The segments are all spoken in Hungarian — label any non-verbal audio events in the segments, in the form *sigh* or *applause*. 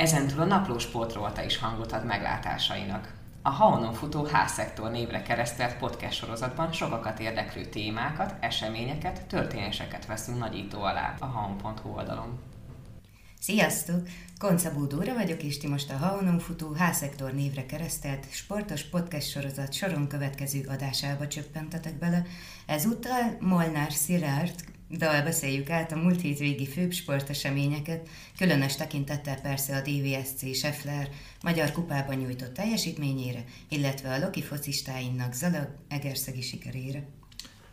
Ezentúl a naplós sportrolta is hangot ad meglátásainak. A Haonon futó H-szektor névre keresztelt podcast sorozatban sokakat érdeklő témákat, eseményeket, történéseket veszünk nagyító alá a haon.hu oldalon. Sziasztok! Konca Búdóra vagyok, és ti most a Haonon futó H-szektor névre keresztelt sportos podcast sorozat soron következő adásába csöppentetek bele. Ezúttal Molnár Szilárd Dal beszéljük át a múlt hétvégi főbb sporteseményeket, különös tekintettel persze a DVSC Scheffler magyar kupában nyújtott teljesítményére, illetve a Loki focistáinak Zalag egerszegi sikerére.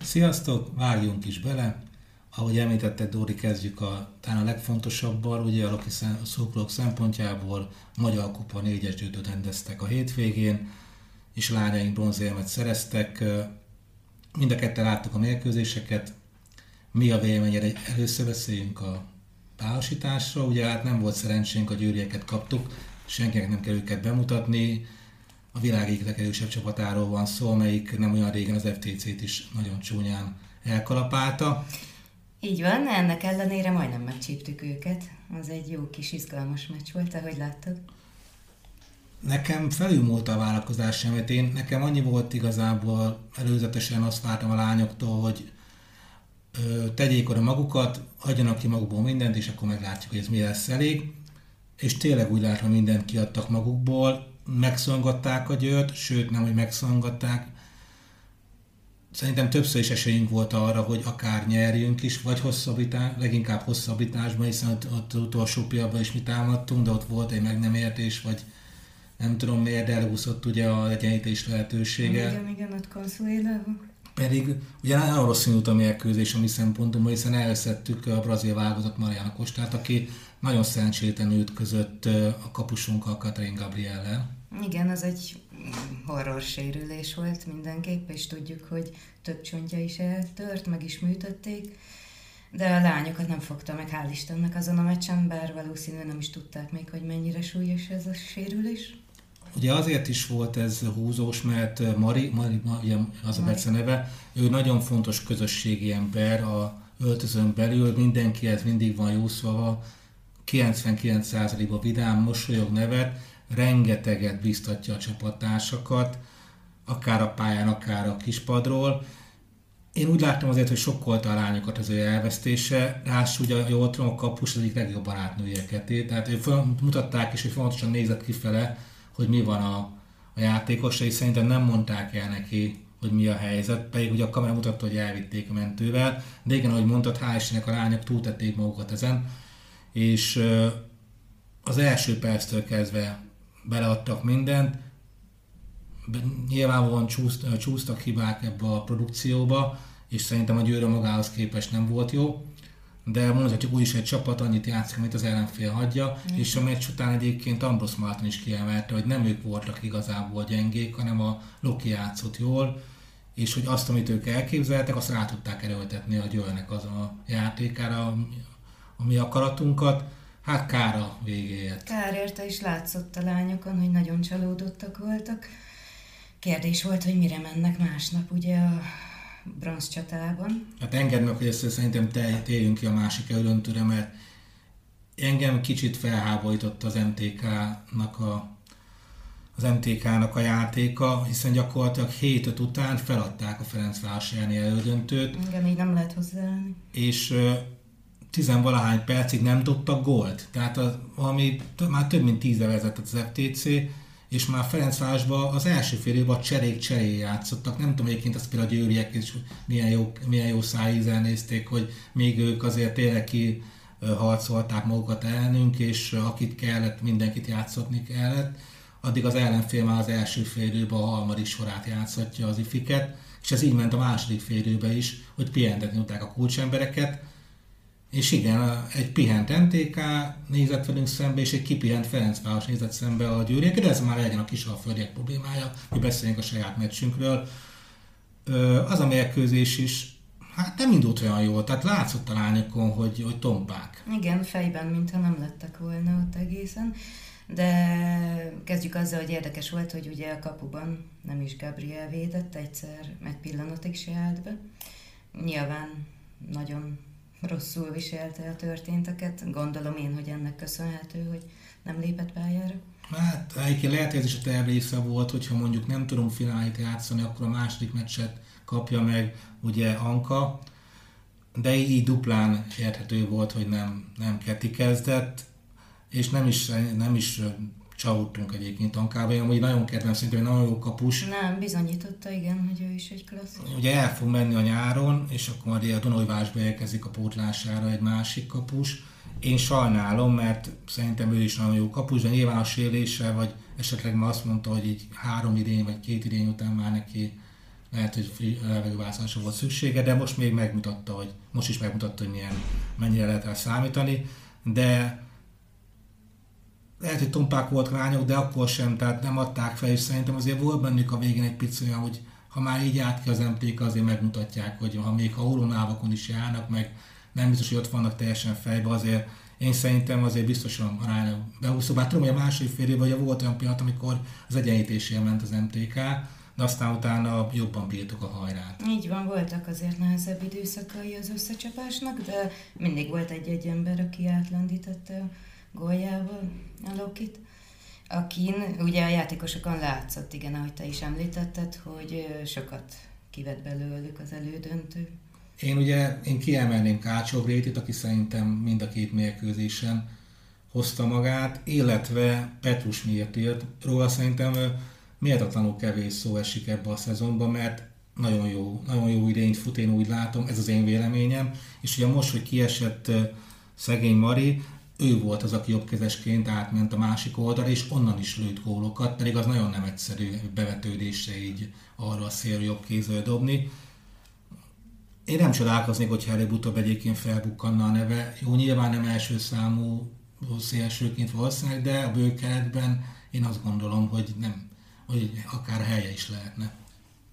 Sziasztok, vágjunk is bele! Ahogy említette Dóri, kezdjük a, talán a legfontosabbal, ugye a Loki szóklók szempontjából Magyar Kupa négyes gyűjtőt rendeztek a hétvégén, és lányaink bronzérmet szereztek. Mind a ketten láttuk a mérkőzéseket, mi a véleményed? Először beszéljünk a párosításról. Ugye hát nem volt szerencsénk, a győrieket kaptuk, senkinek nem kell őket bemutatni. A világ egyik legerősebb csapatáról van szó, melyik nem olyan régen az FTC-t is nagyon csúnyán elkalapálta. Így van, ennek ellenére majdnem megcsíptük őket. Az egy jó kis izgalmas meccs volt, ahogy láttad. Nekem felülmúlt a várakozás sem, mert én, nekem annyi volt igazából, előzetesen azt vártam a lányoktól, hogy tegyék oda magukat, hagyjanak ki magukból mindent, és akkor meglátjuk, hogy ez mi lesz elég. És tényleg úgy látom, mindent kiadtak magukból, megszongatták a győrt, sőt nem, hogy megszongatták. Szerintem többször is esélyünk volt arra, hogy akár nyerjünk is, vagy hosszabbítás, leginkább hosszabbításban, hiszen ott, ott utolsó piacban is mi támadtunk, de ott volt egy meg nem értés, vagy nem tudom miért, elúszott ugye a egyenlítés lehetősége. Igen, igen, ott konszolidálva. Pedig ugye nagyon rossz indult a mérkőzés a mi szempontunkból, hiszen elszettük a brazil válogatott Mariana Kostát, aki nagyon szerencsétlenül ütközött a kapusunkkal Katrin Gabriellel. Igen, az egy horror sérülés volt mindenképp, és tudjuk, hogy több csontja is eltört, meg is műtötték. De a lányokat nem fogta meg, hál' Istennek azon a meccsen, bár valószínűleg nem is tudták még, hogy mennyire súlyos ez a sérülés. Ugye azért is volt ez húzós, mert Mari, Mari, ugye az a persze neve, ő nagyon fontos közösségi ember a öltözön belül, mindenkihez mindig van jó szava, 99%-ban vidám, mosolyog, nevet, rengeteget biztatja a csapattársakat, akár a pályán, akár a kispadról. Én úgy láttam azért, hogy sokkolta a lányokat az ő elvesztése, ráadásul ugye a kapus az egyik legjobb barátnője tehát ő mutatták is, hogy fontosan nézett kifele, hogy mi van a, a játékosai, szerintem nem mondták el neki, hogy mi a helyzet, pedig ugye a kamera mutatta, hogy elvitték a mentővel, de igen, ahogy mondtad, Istennek a lányok túltették magukat ezen, és az első perctől kezdve beleadtak mindent, nyilvánvalóan csúsztak hibák ebbe a produkcióba, és szerintem a győrő magához képest nem volt jó, de mondhatjuk úgy is, hogy egy csapat annyit játszik, amit az ellenfél hagyja, mm. és a meccs után egyébként Ambrose Martin is kiemelte, hogy nem ők voltak igazából gyengék, hanem a Loki játszott jól, és hogy azt, amit ők elképzeltek, azt rá tudták erőltetni a Győrnek az a játékára, a mi akaratunkat. Hát kár a végéért. Kár érte is látszott a lányokon, hogy nagyon csalódottak voltak. Kérdés volt, hogy mire mennek másnap, ugye a bronz csatában. Hát engedd meg, hogy ezt szerintem te, térjünk ki a másik elődöntőre, mert engem kicsit felháborított az MTK-nak a az MTK-nak a játéka, hiszen gyakorlatilag 7 után feladták a Ferencváros elleni elődöntőt. Igen, így nem lehet hozzáállni. És tizenvalahány percig nem dobtak gólt. Tehát az, ami már több mint tíz vezetett az FTC, és már Ferencvárosban az első fél évben cserék cseré játszottak. Nem tudom egyébként azt például a győriek is milyen jó, milyen jó szájízzel nézték, hogy még ők azért tényleg ki harcolták magukat ellenünk, és akit kellett, mindenkit játszatni kellett. Addig az ellenfél már az első fél évben a harmadik sorát játszhatja az ifiket, és ez így ment a második fél is, hogy pihentetni tudták a kulcsembereket, és igen, egy pihent MTK nézett velünk szembe, és egy kipihent Ferencváros nézett szembe a győriek, de ez már legyen a kisalföldiek problémája, hogy beszéljünk a saját meccsünkről. Az a mérkőzés is, hát nem indult olyan jól, tehát látszott a lányokon, hogy, hogy tompák. Igen, fejben, mintha nem lettek volna ott egészen. De kezdjük azzal, hogy érdekes volt, hogy ugye a kapuban nem is Gabriel védett, egyszer egy pillanatig se állt be. Nyilván nagyon rosszul viselte a történteket. Gondolom én, hogy ennek köszönhető, hogy nem lépett pályára. Hát egyébként lehet, hogy ez is a terv része volt, hogyha mondjuk nem tudunk finálit játszani, akkor a második meccset kapja meg ugye Anka, de így duplán érthető volt, hogy nem, nem Keti kezdett, és nem is, nem is csalódtunk egyébként Ankába. Én amúgy nagyon kedvem, szerintem egy nagyon jó kapus. Nem, bizonyította, igen, hogy ő is egy klasszis. Ugye el fog menni a nyáron, és akkor majd a Dunajvásba érkezik a pótlására egy másik kapus. Én sajnálom, mert szerintem ő is nagyon jó kapus, de nyilván a sérüléssel, vagy esetleg már azt mondta, hogy így három idén, vagy két idén után már neki lehet, hogy levegőválasztásra volt szüksége, de most még megmutatta, hogy most is megmutatta, hogy milyen, mennyire lehet rá számítani, de lehet, hogy tompák volt rányok, de akkor sem, tehát nem adták fel, és szerintem azért volt bennük a végén egy pici olyan, hogy ha már így át ki az MTK, azért megmutatják, hogy ha még ha óronávakon is járnak, meg nem biztos, hogy ott vannak teljesen fejbe, azért én szerintem azért biztosan aránylag beúszó. Bár tudom, hogy a második fél évben volt olyan pillanat, amikor az egyenlítésére ment az MTK, de aztán utána jobban bírtuk a hajrát. Így van, voltak azért nehezebb időszakai az összecsapásnak, de mindig volt egy-egy ember, aki átlendítette a góljával a Lokit. Akin ugye a játékosokon látszott, igen, ahogy te is említetted, hogy sokat kivett belőlük az elődöntő. Én ugye, én kiemelném Kácsó Grétit, aki szerintem mind a két mérkőzésen hozta magát, illetve Petrus miért írt. Róla szerintem méltatlanul kevés szó esik ebbe a szezonban, mert nagyon jó, nagyon jó idényt fut, én úgy látom, ez az én véleményem, és ugye most, hogy kiesett szegény Mari, ő volt az, aki jobbkezesként átment a másik oldalra, és onnan is lőtt gólokat, pedig az nagyon nem egyszerű bevetődésre így arra a szélre jobb kézzel dobni. Én nem csodálkoznék, hogyha előbb-utóbb egyébként felbukkanna a neve. Jó, nyilván nem első számú szélsőként valószínűleg, de a bőkeretben én azt gondolom, hogy nem, hogy akár helye is lehetne.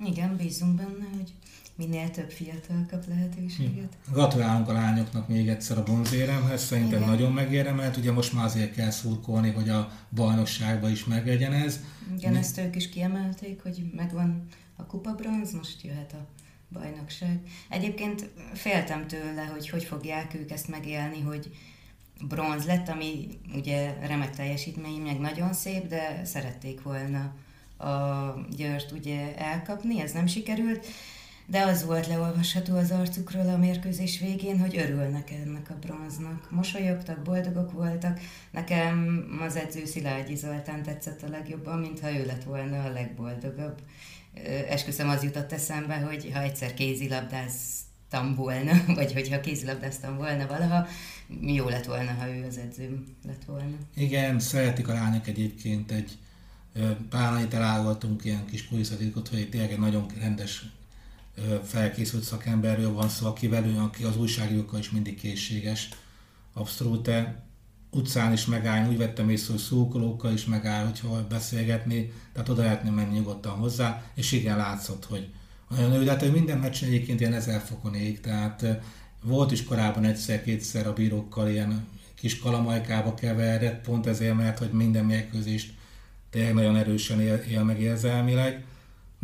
Igen, bízunk benne, hogy minél több fiatal kap lehetőséget. Gratulálunk a lányoknak még egyszer a bronzéremhez, szerintem Igen. nagyon megérdemelt, ugye most már azért kell szurkolni, hogy a bajnokságban is meglegyen ez. Igen, Mi... ezt ők is kiemelték, hogy megvan a kupa bronz, most jöhet a bajnokság. Egyébként féltem tőle, hogy hogy fogják ők ezt megélni, hogy bronz lett, ami ugye remek teljesítmény, meg nagyon szép, de szerették volna a Győrt ugye elkapni, ez nem sikerült de az volt leolvasható az arcukról a mérkőzés végén, hogy örülnek ennek a bronznak. Mosolyogtak, boldogok voltak. Nekem az edző Szilágyi Zoltán tetszett a legjobban, mintha ő lett volna a legboldogabb. Esküszöm az jutott eszembe, hogy ha egyszer kézilabdáztam volna, *laughs* vagy hogyha kézilabdáztam volna valaha, jó lett volna, ha ő az edzőm lett volna. Igen, szeretik a lányok egyébként egy pár annyit elárultunk ilyen kis kulisszatitkot, hogy tényleg egy nagyon rendes felkészült szakemberről van szó, aki velünk, aki az újságírókkal is mindig készséges. Abszolút utcán is megáll, úgy vettem észre, hogy szurkolókkal is megáll, hogyha beszélgetni, tehát oda lehetne menni nyugodtan hozzá, és igen, látszott, hogy olyan ő, de hát minden meccsen egyébként ilyen ezer fokon ég, tehát volt is korábban egyszer-kétszer a bírókkal ilyen kis kalamajkába keveredett, pont ezért, mert hogy minden mérkőzést tényleg nagyon erősen él, él meg érzelmileg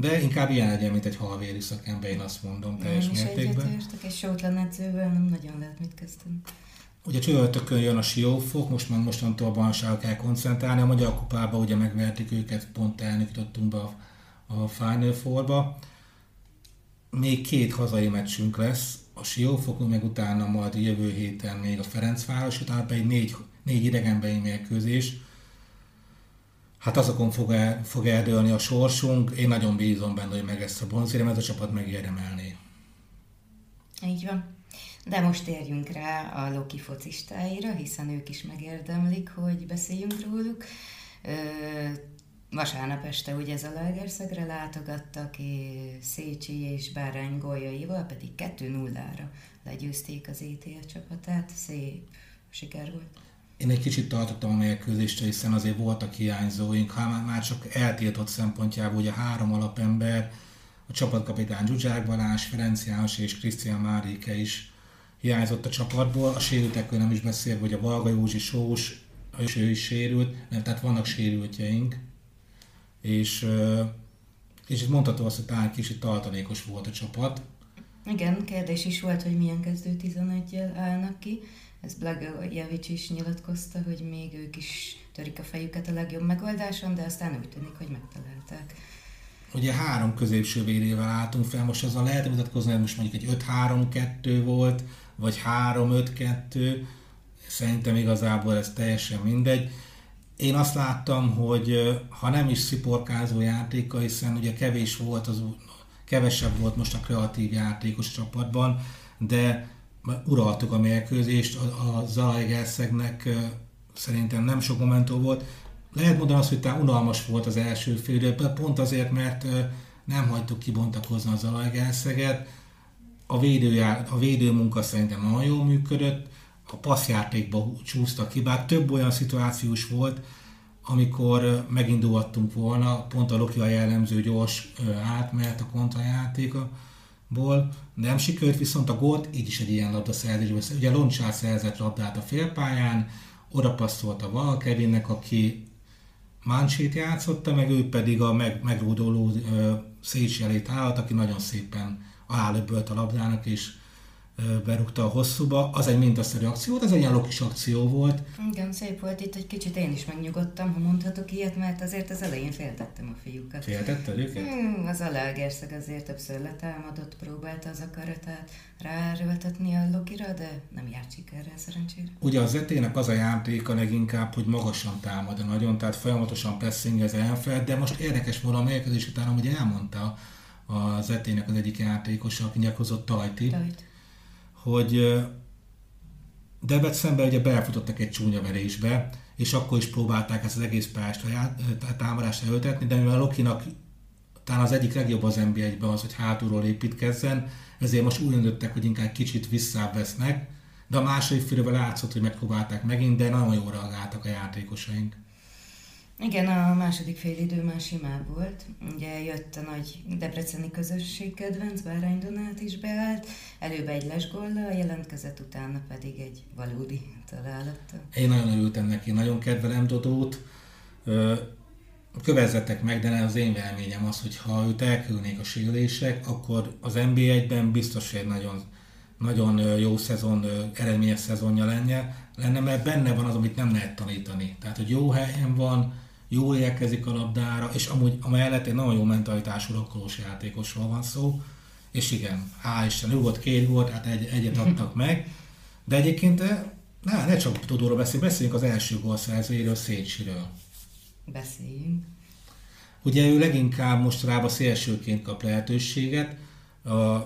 de inkább ilyen legyen, mint egy halvéri szakember, én azt mondom teljes én mértékben. Én is egy sótlan edzővel nem nagyon lehet mit kezdeni. Ugye csütörtökön jön a siófok, most már mostantól a bajnokságra kell koncentrálni. A Magyar Kupába ugye megvertük őket, pont elnökítottunk be a, a Final Four-ba. Még két hazai meccsünk lesz, a Siófok, meg utána majd jövő héten még a Ferencváros, utána pedig négy, négy idegenbeli mérkőzés hát azokon fog, el, fog eldőlni a sorsunk. Én nagyon bízom benne, hogy meg ezt a ez a csapat megérdemelné. Így van. De most térjünk rá a Loki focistáira, hiszen ők is megérdemlik, hogy beszéljünk róluk. Ö, vasárnap este ugye ez a Lagerszegre látogattak, Szécsi és Bárány góljaival pedig 2-0-ra legyőzték az ETL csapatát. Szép siker volt. Én egy kicsit tartottam a mérkőzést, hiszen azért voltak hiányzóink, ha már csak eltiltott szempontjából, ugye három alapember, a csapatkapitány Zsuzsák Balázs, Ferenc János és Krisztián Márike is hiányzott a csapatból. A sérültekről nem is beszélve, hogy a Valga Józsi Sós, és ő is sérült, nem, tehát vannak sérültjeink. És, és mondható azt, hogy talán kicsit tartalékos volt a csapat. Igen, kérdés is volt, hogy milyen kezdő 11-jel állnak ki. Ez Blagojevic is nyilatkozta, hogy még ők is törik a fejüket a legjobb megoldáson, de aztán úgy tűnik, hogy megtalálták. Ugye három középső védével álltunk fel, most azon lehet mutatkozni, hogy most mondjuk egy 5-3-2 volt, vagy 3-5-2, szerintem igazából ez teljesen mindegy. Én azt láttam, hogy ha nem is sziporkázó játéka, hiszen ugye kevés volt az, kevesebb volt most a kreatív játékos csapatban, de uraltuk a mérkőzést, a, a Zalaegerszegnek szerintem nem sok momentó volt. Lehet mondani azt, hogy talán unalmas volt az első fél pont azért, mert nem hagytuk kibontakozni a Zalaegerszeget. A, védőjá, a védőmunka szerintem nagyon jól működött, a passzjátékba csúsztak hibák. Több olyan szituációs volt, amikor megindulhattunk volna, pont a Loki a jellemző gyors átmehet a kontrajátékból, de nem sikerült, viszont a gólt így is egy ilyen labda szerzésből. Ugye Loncsár szerzett labdát a félpályán, oda passzolt a Val Kevinnek, aki Manchét játszotta, meg ő pedig a meg, megródoló Szécsi elét állt, aki nagyon szépen alálöbbölt a labdának, és berúgta a hosszúba. Az egy mintaszerű akció volt, ez egy ilyen lokis akció volt. Igen, szép volt itt, egy kicsit én is megnyugodtam, ha mondhatok ilyet, mert azért az elején féltettem a fiúkat. Féltetted őket? Hmm, az Alágerszeg azért többször letámadott, próbálta az akaratát ráerőltetni a Lokira, de nem járt sikerrel szerencsére. Ugye az etének az a játéka leginkább, hogy magasan támad nagyon, tehát folyamatosan pressingez elfel, de most érdekes módon a mérkőzés után, hogy elmondta az etének az egyik játékosa, aki nyakozott Tajti. Tajt hogy Debrecenben ugye belefutottak egy csúnya verésbe, és akkor is próbálták ezt az egész pályást támadást elöltetni, de mivel Lokinak talán az egyik legjobb az nba az, hogy hátulról építkezzen, ezért most úgy döntöttek, hogy inkább kicsit visszavesznek, de a második félőben látszott, hogy megpróbálták megint, de nagyon jól reagáltak a játékosaink. Igen, a második fél idő már simább volt. Ugye jött a nagy debreceni közösség kedvenc, Bárány Donát is beállt, előbb egy lesgollal, jelentkezett utána pedig egy valódi találattal. Én nagyon örültem neki, nagyon kedvelem Dodót. Kövezzetek meg, de az én véleményem az, hogy ha őt elkülnék a sérülések, akkor az NBA-ben biztos, hogy nagyon, nagyon jó szezon, eredményes szezonja lenne, lenne, mert benne van az, amit nem lehet tanítani. Tehát, hogy jó helyen van, jól érkezik a labdára, és amúgy amellett egy nagyon jó mentalitású rakkolós játékosról van szó, és igen, hál' Isten, ő volt két gólt, hát egy, egyet adtak meg, de egyébként eh, ne, ne csak Tudóról beszéljünk, beszéljünk az első gólszerzőjéről, Szécsiről. Beszéljünk. Ugye ő leginkább mostanában szélsőként kap lehetőséget, a,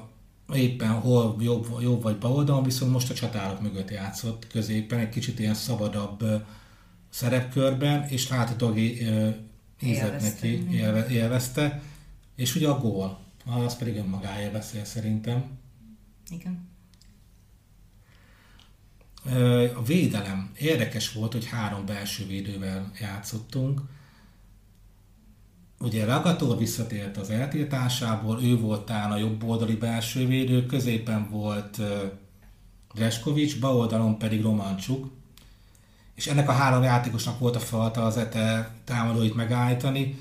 éppen hol jobb, jobb vagy bal oldalon, viszont most a csatárok mögött játszott középen, egy kicsit ilyen szabadabb eh, szerepkörben, és láthatóan ízett neki, élve, élvezte, és ugye a gól, az pedig önmagáért beszél szerintem. Igen. A védelem. Érdekes volt, hogy három belső védővel játszottunk. Ugye Ragator visszatért az eltiltásából, ő volt talán a jobb oldali belső védő, középen volt Reskovics, bal oldalon pedig Romancsuk, és ennek a három játékosnak volt a feladata az ETE támadóit megállítani.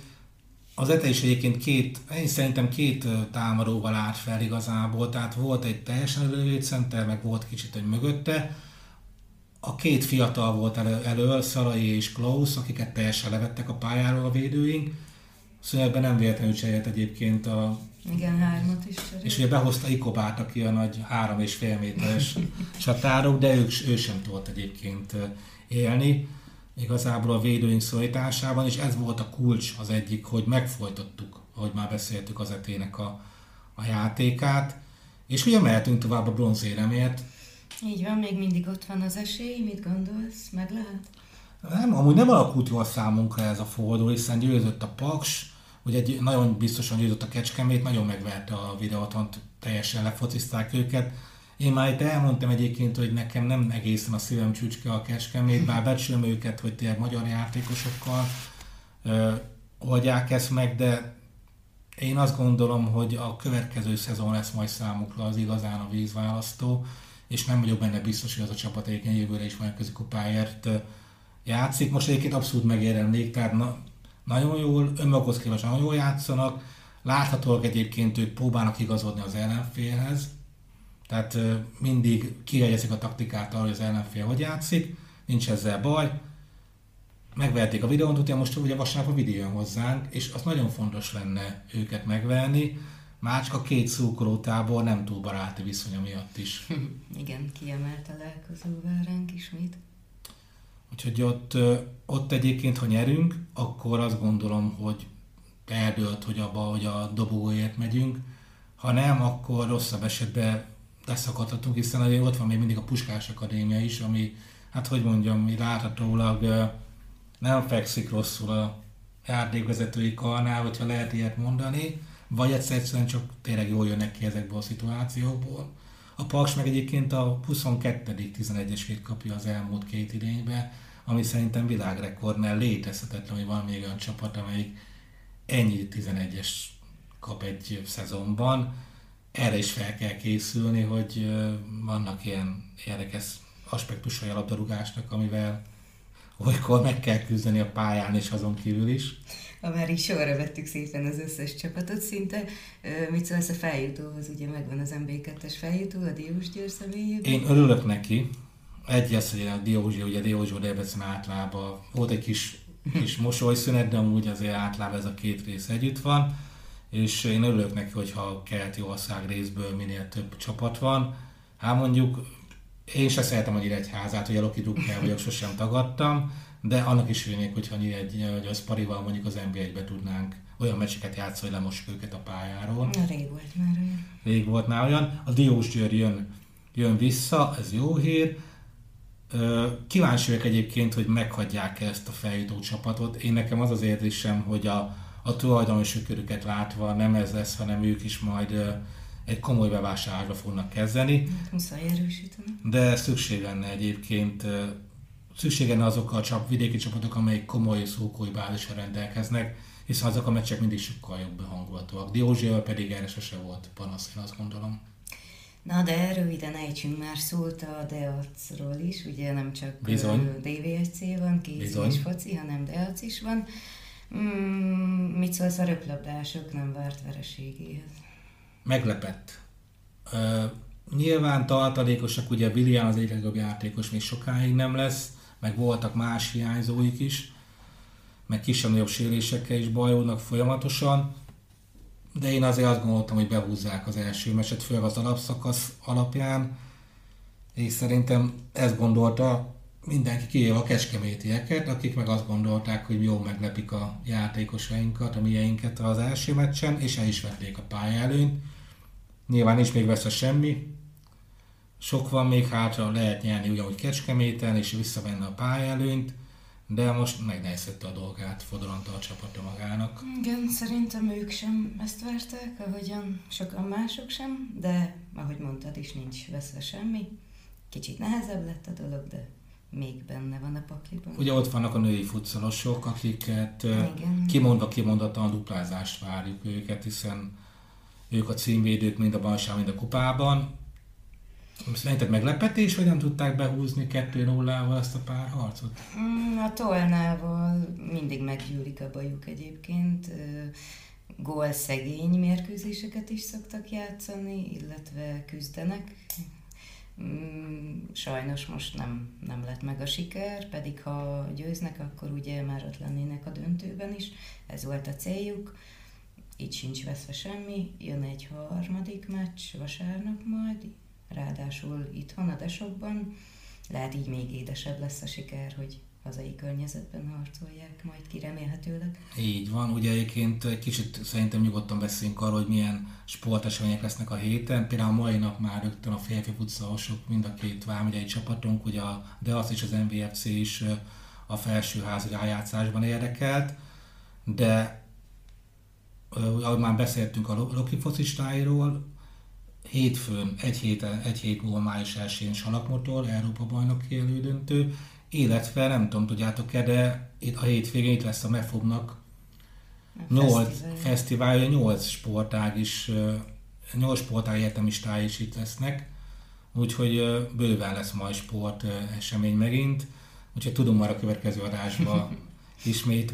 Az ETE is egyébként két, én szerintem két támadóval állt fel igazából, tehát volt egy teljesen elővédcenter, meg volt kicsit egy mögötte. A két fiatal volt elő, elő Szalai és Klaus, akiket teljesen levettek a pályáról a védőink. Szóval nem véletlenül cserélt egyébként a igen, hármat is cserélt. És ugye behozta Ikobát, aki a nagy három és fél méteres *laughs* csatárok, de ők, ő sem tudott egyébként élni, igazából a védőink szorításában, és ez volt a kulcs az egyik, hogy megfolytottuk, ahogy már beszéltük az etének a, a játékát, és ugye mehetünk tovább a bronzéremért. Így van, még mindig ott van az esély, mit gondolsz, meg lehet? Nem, amúgy nem alakult jól számunkra ez a forduló, hiszen győzött a Paks, hogy egy nagyon biztosan győzött a Kecskemét, nagyon megverte a videótont, teljesen lefocizták őket, én már itt elmondtam egyébként, hogy nekem nem egészen a szívem csücske a Kecskemét, *laughs* bár becsülöm őket, hogy tényleg magyar játékosokkal ö, oldják ezt meg, de én azt gondolom, hogy a következő szezon lesz majd számukra az igazán a vízválasztó, és nem vagyok benne biztos, hogy az a csapat egyébként jövőre is majd közikupáért játszik. Most egyébként abszolút megérdemlik, tehát na, nagyon jól, önmagukhoz képest nagyon jól játszanak, láthatóak egyébként ők próbálnak igazodni az ellenfélhez, tehát mindig kihelyezik a taktikát arra, hogy az ellenfél hogy játszik, nincs ezzel baj. megverték a videót, utána most ugye vasárnap a videó jön hozzánk, és az nagyon fontos lenne őket megverni, már csak a két szurkolótábor nem túl baráti viszonya miatt is. *laughs* Igen, kiemelt találkozó vár ránk ismét. Úgyhogy ott, ott egyébként, ha nyerünk, akkor azt gondolom, hogy eldőlt, hogy abba, hogy a dobóért megyünk. Ha nem, akkor rosszabb esetben leszakadhatunk, hiszen azért ott van még mindig a Puskás Akadémia is, ami, hát hogy mondjam, láthatólag nem fekszik rosszul a járdékvezetői karnál, hogyha lehet ilyet mondani, vagy egyszerűen csak tényleg jól jönnek ki ezekből a szituációkból. A Paks meg egyébként a 22. 11-esét kapja az elmúlt két idényben, ami szerintem világrekord, mert létezhetetlen, hogy van még olyan csapat, amelyik ennyi 11-es kap egy szezonban. Erre is fel kell készülni, hogy vannak ilyen érdekes aspektusai a labdarúgásnak, amivel olykor meg kell küzdeni a pályán és azon kívül is. Ha már így sorra vettük szépen az összes csapatot szinte, mit szólsz a feljutóhoz? Ugye megvan az MB2-es feljutó a Diós Győr személyében. Én örülök neki. Egy az, hogy a Diózsi, ugye Diózsi Debrecen általában volt egy kis, kis mosolyszünet, de amúgy azért általában ez a két rész együtt van. És én örülök neki, hogyha a keleti ország részből minél több csapat van. Hát mondjuk én se szeretem a Nyíregyházát, hogy a Loki Drucker *laughs* vagyok, sosem tagadtam, de annak is örülnék, hogyha Nyíregy, hogy az Parival mondjuk az NBA-be tudnánk olyan meccseket játszani, hogy lemossuk őket a pályáról. Na, rég volt már olyan. Rég volt már olyan. A Diós Győr jön, jön vissza, ez jó hír. Kíváncsi vagyok egyébként, hogy meghagyják ezt a feljutó csapatot. Én nekem az az érzésem, hogy a, a tulajdonosi körüket látva nem ez lesz, hanem ők is majd egy komoly bevásárlásra fognak kezdeni. Hát, muszáj erősíteni. De szükség lenne egyébként szükség lenne azok a csap, vidéki csapatok, amelyek komoly szókói bázisra rendelkeznek, hiszen azok a meccsek mindig sokkal jobb hangulatúak. Diózsiával pedig erre sose volt panasz, én azt gondolom. Na de röviden ejtsünk már szólt a Deacról is, ugye nem csak Bizony. DVSC van, kézi és foci, hanem Deac is van. Mm, mit szólsz a röplabdások nem várt vereségéhez? Meglepett. Uh, nyilván tartalékosak, ugye William az egyik legjobb játékos még sokáig nem lesz, meg voltak más hiányzóik is, meg kisebb-nagyobb sérésekkel is bajolnak folyamatosan, de én azért azt gondoltam, hogy behúzzák az első meccset, főleg az alapszakasz alapján, és szerintem ezt gondolta mindenki kivéve a kecskemétieket, akik meg azt gondolták, hogy jó meglepik a játékosainkat, a mieinket az első meccsen, és el is vették a pályaelőnyt. Nyilván nincs még veszve semmi, sok van még hátra, lehet nyerni ugyanúgy Kecskeméten, és visszavenni a pályaelőnyt, de most megnehezítette a dolgát Fodoranta a csapata magának. Igen, szerintem ők sem ezt várták, ahogyan sokan mások sem, de ahogy mondtad is, nincs veszve semmi. Kicsit nehezebb lett a dolog, de még benne van a pakliban. Ugye ott vannak a női futszalosok, akiket Igen. kimondva kimondatlan duplázást várjuk őket, hiszen ők a címvédők mind a bajsán, mind a kupában. Szerinted meglepetés, hogy nem tudták behúzni 2-0-val ezt a pár harcot? Mm, a Tolnával mindig meggyűlik a bajuk egyébként. Gól szegény mérkőzéseket is szoktak játszani, illetve küzdenek. Mm, sajnos most nem, nem lett meg a siker, pedig ha győznek, akkor ugye már ott lennének a döntőben is. Ez volt a céljuk. Így sincs veszve semmi. Jön egy harmadik meccs vasárnap majd, ráadásul itthon a desokban, lehet így még édesebb lesz a siker, hogy hazai környezetben harcolják majd ki remélhetőleg. Így van, ugye egyébként egy kicsit szerintem nyugodtan beszélünk arról, hogy milyen sportesemények lesznek a héten. Például a mai nap már rögtön a férfi futszalosok, mind a két vámegyei csapatunk, ugye a DEASZ és az MVFC is a felsőházi rájátszásban érdekelt, de ahogy már beszéltünk a Loki focistáiról, hétfőn, egy, héten, egy hét múlva május 1-én salakmotor, Európa bajnoki elődöntő, illetve nem tudom, tudjátok-e, de itt a hétvégén itt lesz a MEFOB-nak 8 fesztiválja, 8 sportág is, 8 sportág egyetemistái is itt lesznek, úgyhogy bőven lesz majd sport esemény megint, úgyhogy tudom már a következő adásban *laughs* ismét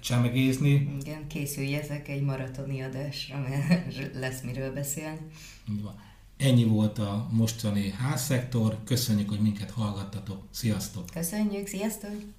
csemegézni. Igen, készülj ezek egy maratoni adásra, mert lesz miről beszélni. Ennyi volt a mostani házszektor. Köszönjük, hogy minket hallgattatok. Sziasztok! Köszönjük, sziasztok!